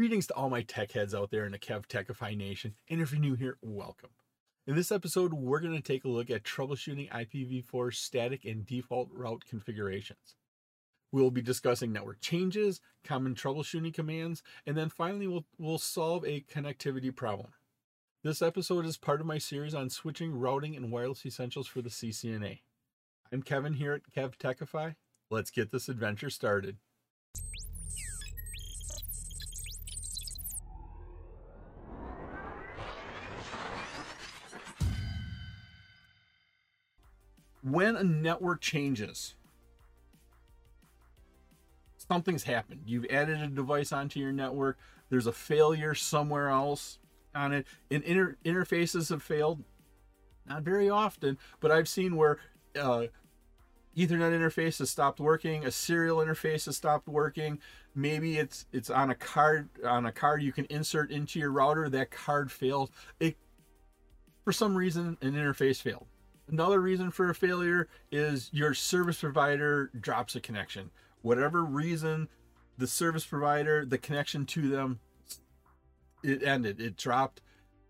Greetings to all my tech heads out there in the Kev Techify Nation, and if you're new here, welcome. In this episode, we're going to take a look at troubleshooting IPv4 static and default route configurations. We'll be discussing network changes, common troubleshooting commands, and then finally we'll, we'll solve a connectivity problem. This episode is part of my series on switching, routing, and wireless essentials for the CCNA. I'm Kevin here at Kev Techify. Let's get this adventure started. When a network changes, something's happened. You've added a device onto your network. There's a failure somewhere else on it. And inter- interfaces have failed. Not very often, but I've seen where uh, Ethernet interface has stopped working, a serial interface has stopped working. Maybe it's it's on a card on a card you can insert into your router. That card failed. It for some reason an interface failed. Another reason for a failure is your service provider drops a connection. Whatever reason, the service provider, the connection to them, it ended. It dropped.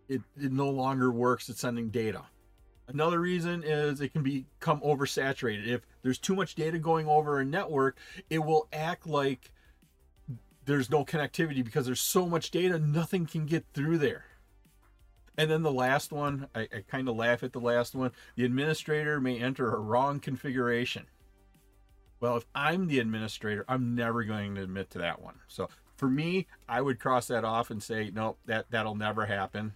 It, it no longer works. It's sending data. Another reason is it can become oversaturated. If there's too much data going over a network, it will act like there's no connectivity because there's so much data, nothing can get through there. And then the last one, I, I kind of laugh at the last one. The administrator may enter a wrong configuration. Well, if I'm the administrator, I'm never going to admit to that one. So for me, I would cross that off and say, nope, that, that'll never happen.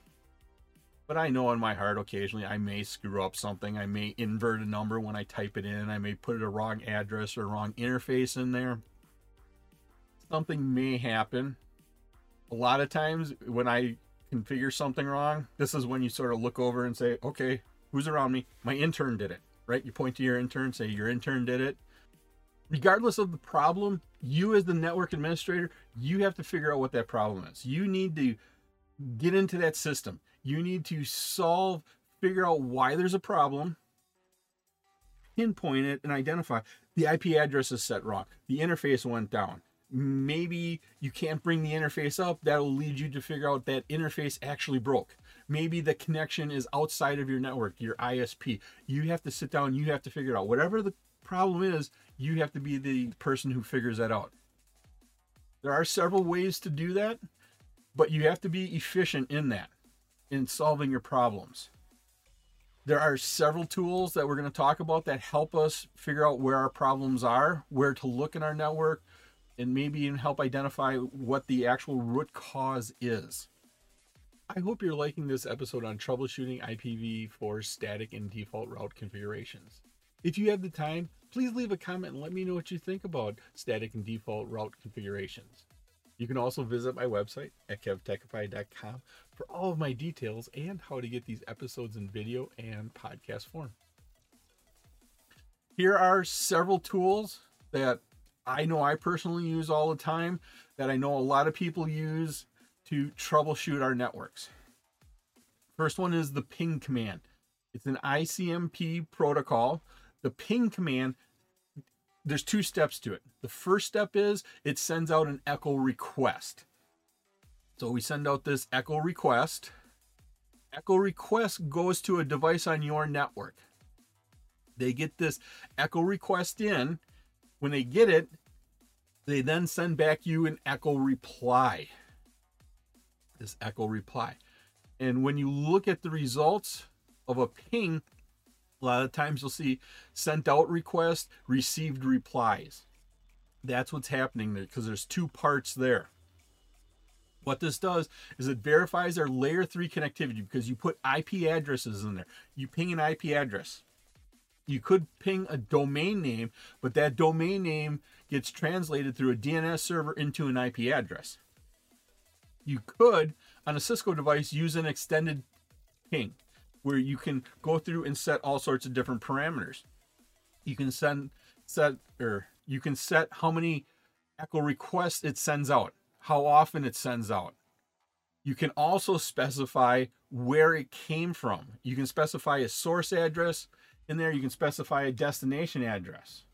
But I know in my heart, occasionally I may screw up something. I may invert a number when I type it in. I may put a wrong address or wrong interface in there. Something may happen. A lot of times when I configure something wrong, this is when you sort of look over and say, okay, who's around me? My intern did it, right? You point to your intern, say your intern did it. Regardless of the problem, you as the network administrator, you have to figure out what that problem is. You need to get into that system. You need to solve, figure out why there's a problem, pinpoint it, and identify the IP address is set wrong. The interface went down maybe you can't bring the interface up that'll lead you to figure out that interface actually broke. Maybe the connection is outside of your network your isp you have to sit down you have to figure it out. Whatever the problem is you have to be the person who figures that out. There are several ways to do that but you have to be efficient in that in solving your problems. There are several tools that we're going to talk about that help us figure out where our problems are where to look in our network and maybe even help identify what the actual root cause is. I hope you're liking this episode on troubleshooting IPv4 static and default route configurations. If you have the time, please leave a comment and let me know what you think about static and default route configurations. You can also visit my website at kevtechify.com for all of my details and how to get these episodes in video and podcast form. Here are several tools that I know I personally use all the time, that I know a lot of people use to troubleshoot our networks. First one is the ping command. It's an ICMP protocol. The ping command, there's two steps to it. The first step is it sends out an echo request. So we send out this echo request. Echo request goes to a device on your network. They get this echo request in when they get it, they then send back you an echo reply. This echo reply. And when you look at the results of a ping, a lot of times you'll see sent out request, received replies. That's what's happening there because there's two parts there. What this does is it verifies our layer 3 connectivity because you put IP addresses in there. You ping an IP address you could ping a domain name, but that domain name gets translated through a DNS server into an IP address. You could, on a Cisco device, use an extended ping where you can go through and set all sorts of different parameters. You can send set or you can set how many echo requests it sends out, how often it sends out. You can also specify where it came from. You can specify a source address, in there, you can specify a destination address.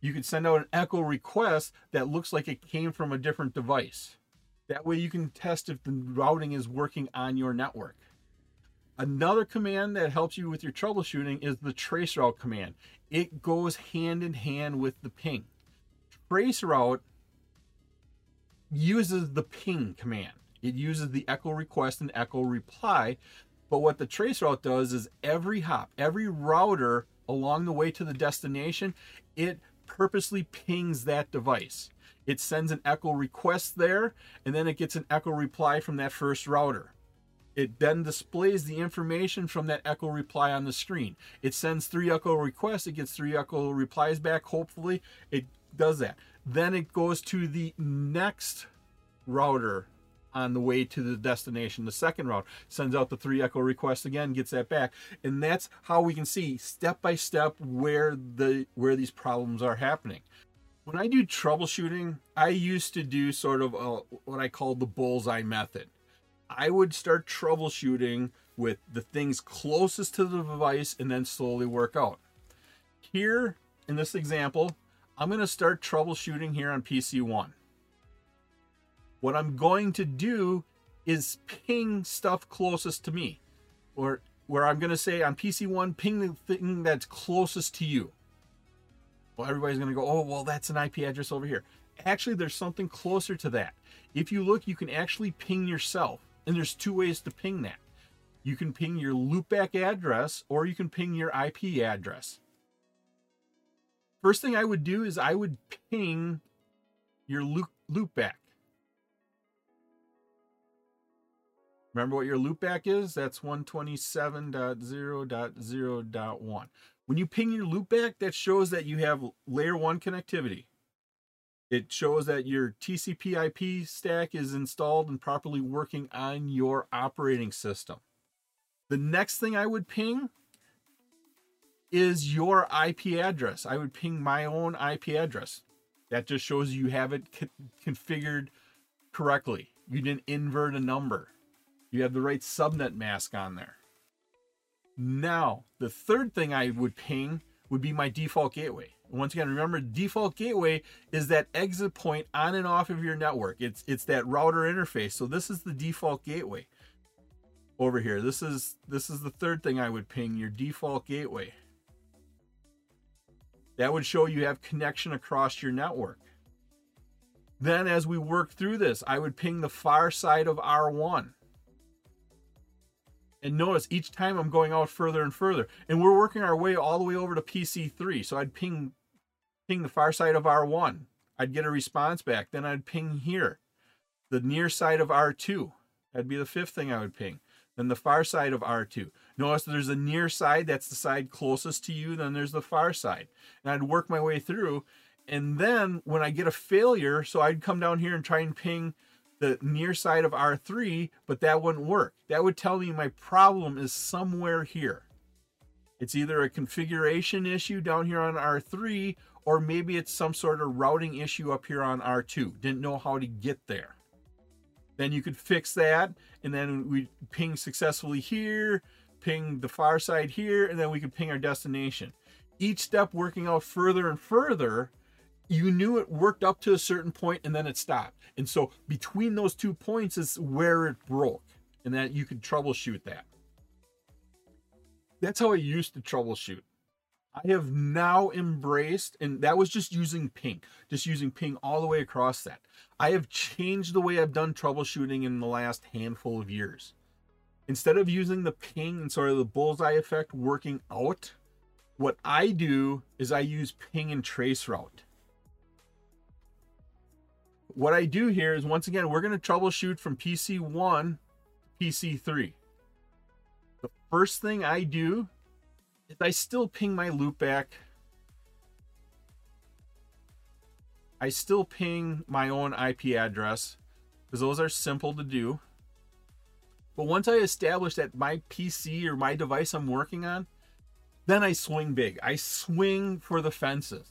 You can send out an echo request that looks like it came from a different device. That way you can test if the routing is working on your network. Another command that helps you with your troubleshooting is the traceroute command. It goes hand in hand with the ping. Traceroute uses the ping command. It uses the echo request and echo reply. But what the traceroute does is every hop, every router along the way to the destination, it purposely pings that device. It sends an echo request there, and then it gets an echo reply from that first router. It then displays the information from that echo reply on the screen. It sends three echo requests, it gets three echo replies back, hopefully. It does that. Then it goes to the next router on the way to the destination. The second route sends out the three echo requests again, gets that back. And that's how we can see step by step where the where these problems are happening. When I do troubleshooting, I used to do sort of a, what I call the bullseye method. I would start troubleshooting with the things closest to the device and then slowly work out. Here in this example, I'm going to start troubleshooting here on PC1. What I'm going to do is ping stuff closest to me. Or where I'm going to say on PC1, ping the thing that's closest to you. Well, everybody's going to go, oh, well, that's an IP address over here. Actually, there's something closer to that. If you look, you can actually ping yourself. And there's two ways to ping that. You can ping your loopback address or you can ping your IP address. First thing I would do is I would ping your loop, loopback. Remember what your loopback is? That's 127.0.0.1. When you ping your loopback, that shows that you have layer one connectivity. It shows that your TCP IP stack is installed and properly working on your operating system. The next thing I would ping is your IP address. I would ping my own IP address. That just shows you have it configured correctly. You didn't invert a number. You have the right subnet mask on there. Now, the third thing I would ping would be my default gateway. Once again, remember default gateway is that exit point on and off of your network. It's it's that router interface. So this is the default gateway. Over here. This is this is the third thing I would ping your default gateway. That would show you have connection across your network. Then as we work through this, I would ping the far side of R1. And notice each time I'm going out further and further. And we're working our way all the way over to PC3. So I'd ping ping the far side of R1. I'd get a response back. Then I'd ping here. The near side of R2. That'd be the fifth thing I would ping. Then the far side of R2. Notice there's a near side, that's the side closest to you. Then there's the far side. And I'd work my way through. And then when I get a failure, so I'd come down here and try and ping the near side of R3, but that wouldn't work. That would tell me my problem is somewhere here. It's either a configuration issue down here on R3, or maybe it's some sort of routing issue up here on R2. Didn't know how to get there. Then you could fix that, and then we ping successfully here, ping the far side here, and then we could ping our destination. Each step working out further and further you knew it worked up to a certain point and then it stopped. And so between those two points is where it broke and that you could troubleshoot that. That's how I used to troubleshoot. I have now embraced, and that was just using ping, just using ping all the way across that. I have changed the way I've done troubleshooting in the last handful of years. Instead of using the ping and sort of the bullseye effect working out, what I do is I use ping and trace route what I do here is once again, we're going to troubleshoot from PC1 to PC3. The first thing I do is I still ping my loopback. I still ping my own IP address because those are simple to do. But once I establish that my PC or my device I'm working on, then I swing big. I swing for the fences.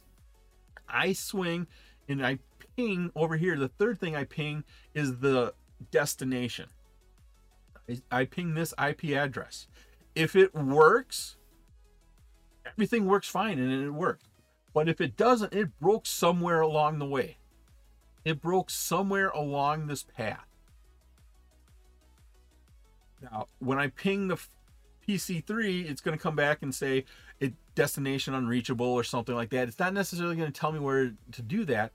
I swing and I ping over here, the third thing I ping is the destination. I, ping this IP address. If it works, everything works fine and it worked. But if it doesn't, it broke somewhere along the way. It broke somewhere along this path. Now, when I ping the PC3, it's going to come back and say it destination unreachable or something like that. It's not necessarily going to tell me where to do that.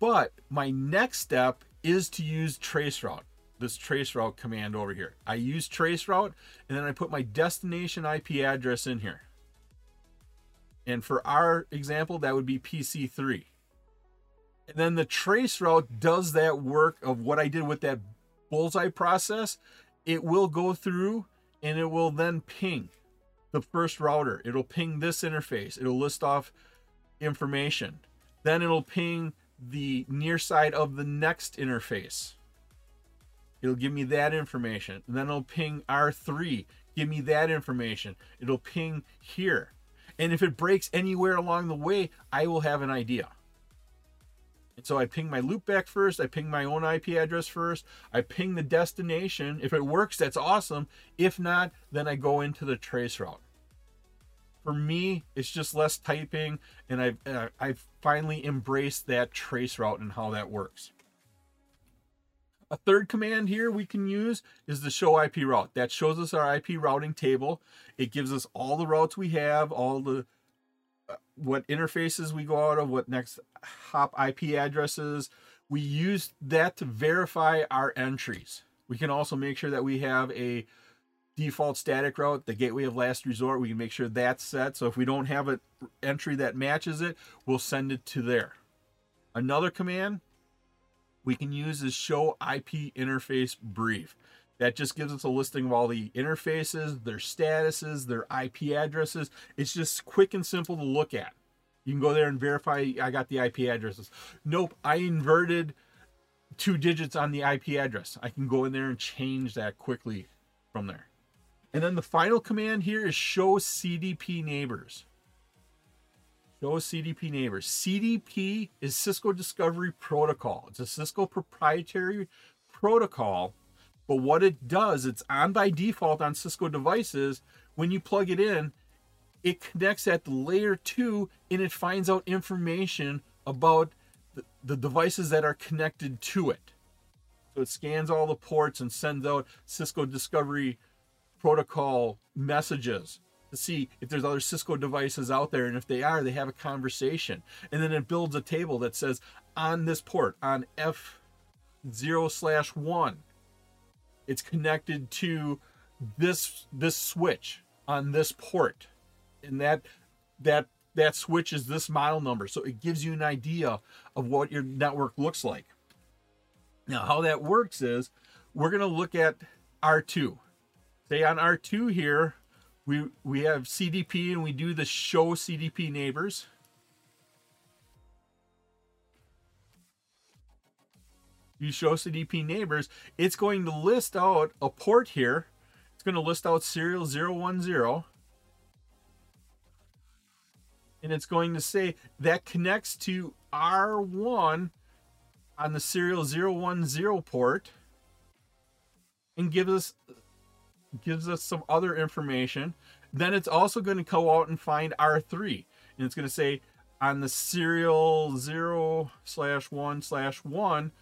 But my next step is to use traceroute, this traceroute command over here. I use traceroute and then I put my destination IP address in here. And for our example, that would be PC3. And then the traceroute does that work of what I did with that bullseye process. It will go through and it will then ping the first router. It'll ping this interface. It'll list off information. Then it'll ping the near side of the next interface. It'll give me that information. And then it'll ping R3. Give me that information. It'll ping here. And if it breaks anywhere along the way, I will have an idea. And so I ping my loopback first. I ping my own IP address first. I ping the destination. If it works, that's awesome. If not, then I go into the trace route. For me, it's just less typing, and I've uh, I've finally embraced that trace route and how that works. A third command here we can use is the show IP route. That shows us our IP routing table. It gives us all the routes we have, all the what interfaces we go out of, what next hop IP addresses. We use that to verify our entries. We can also make sure that we have a default static route, the gateway of last resort. We can make sure that's set. So if we don't have an entry that matches it, we'll send it to there. Another command we can use is show IP interface brief. That just gives us a listing of all the interfaces, their statuses, their IP addresses. It's just quick and simple to look at. You can go there and verify I got the IP addresses. Nope, I inverted two digits on the IP address. I can go in there and change that quickly from there. And then the final command here is show CDP neighbors. Show CDP neighbors. CDP is Cisco Discovery Protocol. It's a Cisco proprietary protocol but what it does, it's on by default on Cisco devices. When you plug it in, it connects at the layer two and it finds out information about the, the devices that are connected to it. So it scans all the ports and sends out Cisco Discovery Protocol messages to see if there's other Cisco devices out there. And if they are, they have a conversation. And then it builds a table that says on this port, on F0 slash 1, it's connected to this this switch on this port and that that that switch is this model number so it gives you an idea of what your network looks like now how that works is we're going to look at r2 say on r2 here we we have cdp and we do the show cdp neighbors you show CDP neighbors, it's going to list out a port here. It's going to list out serial 010. And it's going to say that connects to R1 on the serial 010 port and gives us gives us some other information. Then it's also going to go out and find R3 and it's going to say on the serial 0 slash 1 slash 1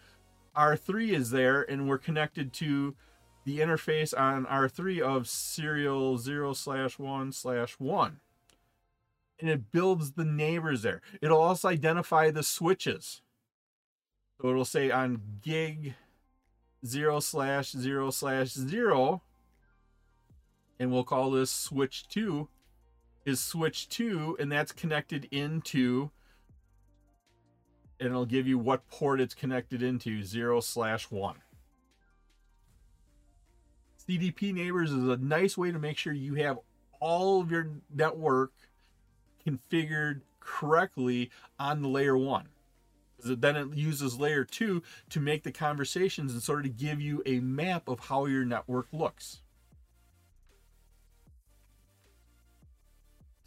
R3 is there and we're connected to the interface on R3 of serial 0 slash 1 slash 1. And it builds the neighbors there. It'll also identify the switches. So it'll say on gig 0 slash 0 slash 0, and we'll call this switch 2, is switch 2, and that's connected into and it'll give you what port it's connected into 0 slash 1 cdp neighbors is a nice way to make sure you have all of your network configured correctly on the layer 1 then it uses layer 2 to make the conversations and sort of give you a map of how your network looks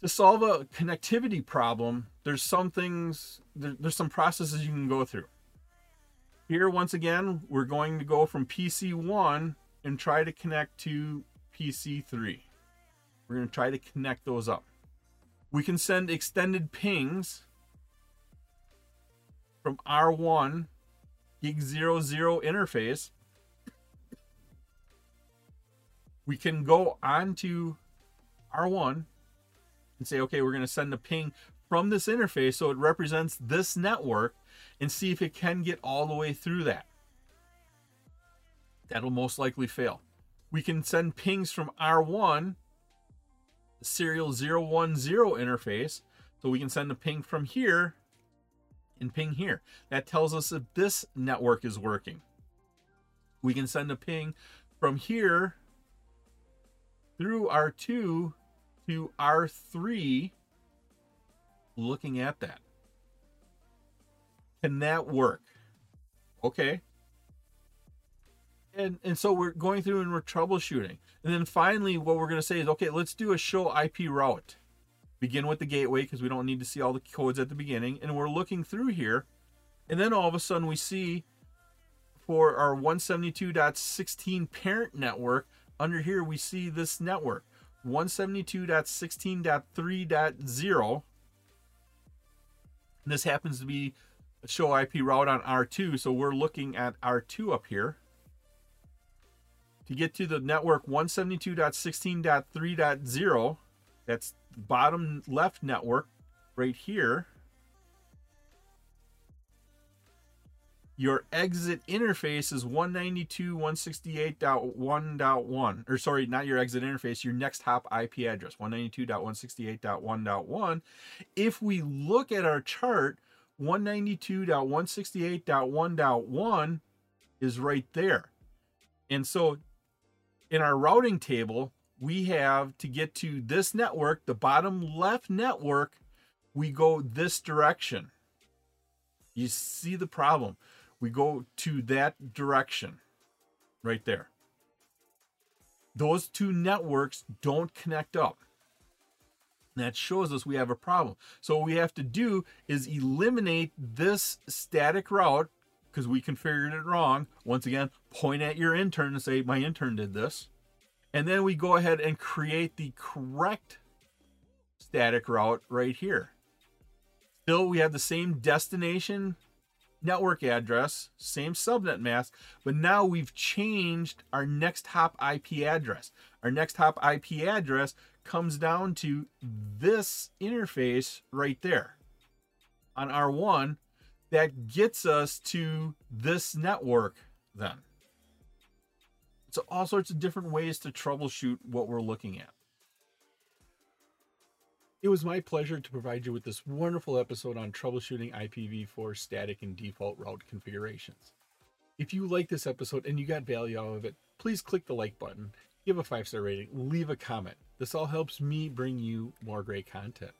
to solve a connectivity problem, there's some things, there, there's some processes you can go through. Here, once again, we're going to go from PC1 and try to connect to PC3. We're going to try to connect those up. We can send extended pings from R1 gig 00 interface, we can go on to R1 and say, okay, we're going to send a ping from this interface so it represents this network and see if it can get all the way through that. That'll most likely fail. We can send pings from R1, the serial 010 interface, so we can send a ping from here and ping here. That tells us if this network is working. We can send a ping from here through R2 to R3 looking at that. Can that work? Okay. And and so we're going through and we're troubleshooting. And then finally what we're going to say is okay, let's do a show IP route. Begin with the gateway because we don't need to see all the codes at the beginning and we're looking through here and then all of a sudden we see for our 172.16 parent network under here we see this network 172.16.3.0 this happens to be a show IP route on R2 so we're looking at R2 up here. To get to the network 172.16.3.0 that's bottom left network right here your exit interface is 192.168.1.1 or sorry not your exit interface your next hop ip address 192.168.1.1 if we look at our chart 192.168.1.1 is right there. And so in our routing table we have to get to this network the bottom left network we go this direction. You see the problem we go to that direction right there. Those two networks don't connect up. That shows us we have a problem. So what we have to do is eliminate this static route because we configured it wrong. Once again, point at your intern and say, my intern did this. And then we go ahead and create the correct static route right here. Still, we have the same destination network address, same subnet mask, but now we've changed our next hop IP address. Our next hop IP address comes down to this interface right there on R1 that gets us to this network then. So all sorts of different ways to troubleshoot what we're looking at. It was my pleasure to provide you with this wonderful episode on troubleshooting IPv4 static and default route configurations. If you like this episode and you got value out of it, please click the like button, give a five star rating, leave a comment. This all helps me bring you more great content.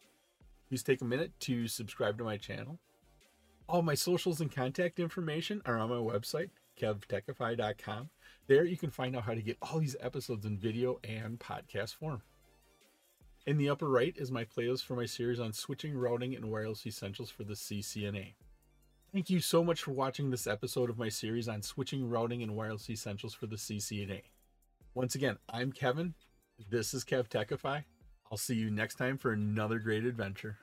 Please take a minute to subscribe to my channel. All my socials and contact information are on my website, kevtechify.com. There you can find out how to get all these episodes in video and podcast form. In the upper right is my playlist for my series on switching, routing, and wireless essentials for the CCNA. Thank you so much for watching this episode of my series on switching, routing, and wireless essentials for the CCNA. Once again, I'm Kevin. This is Kev Techify. I'll see you next time for another great adventure.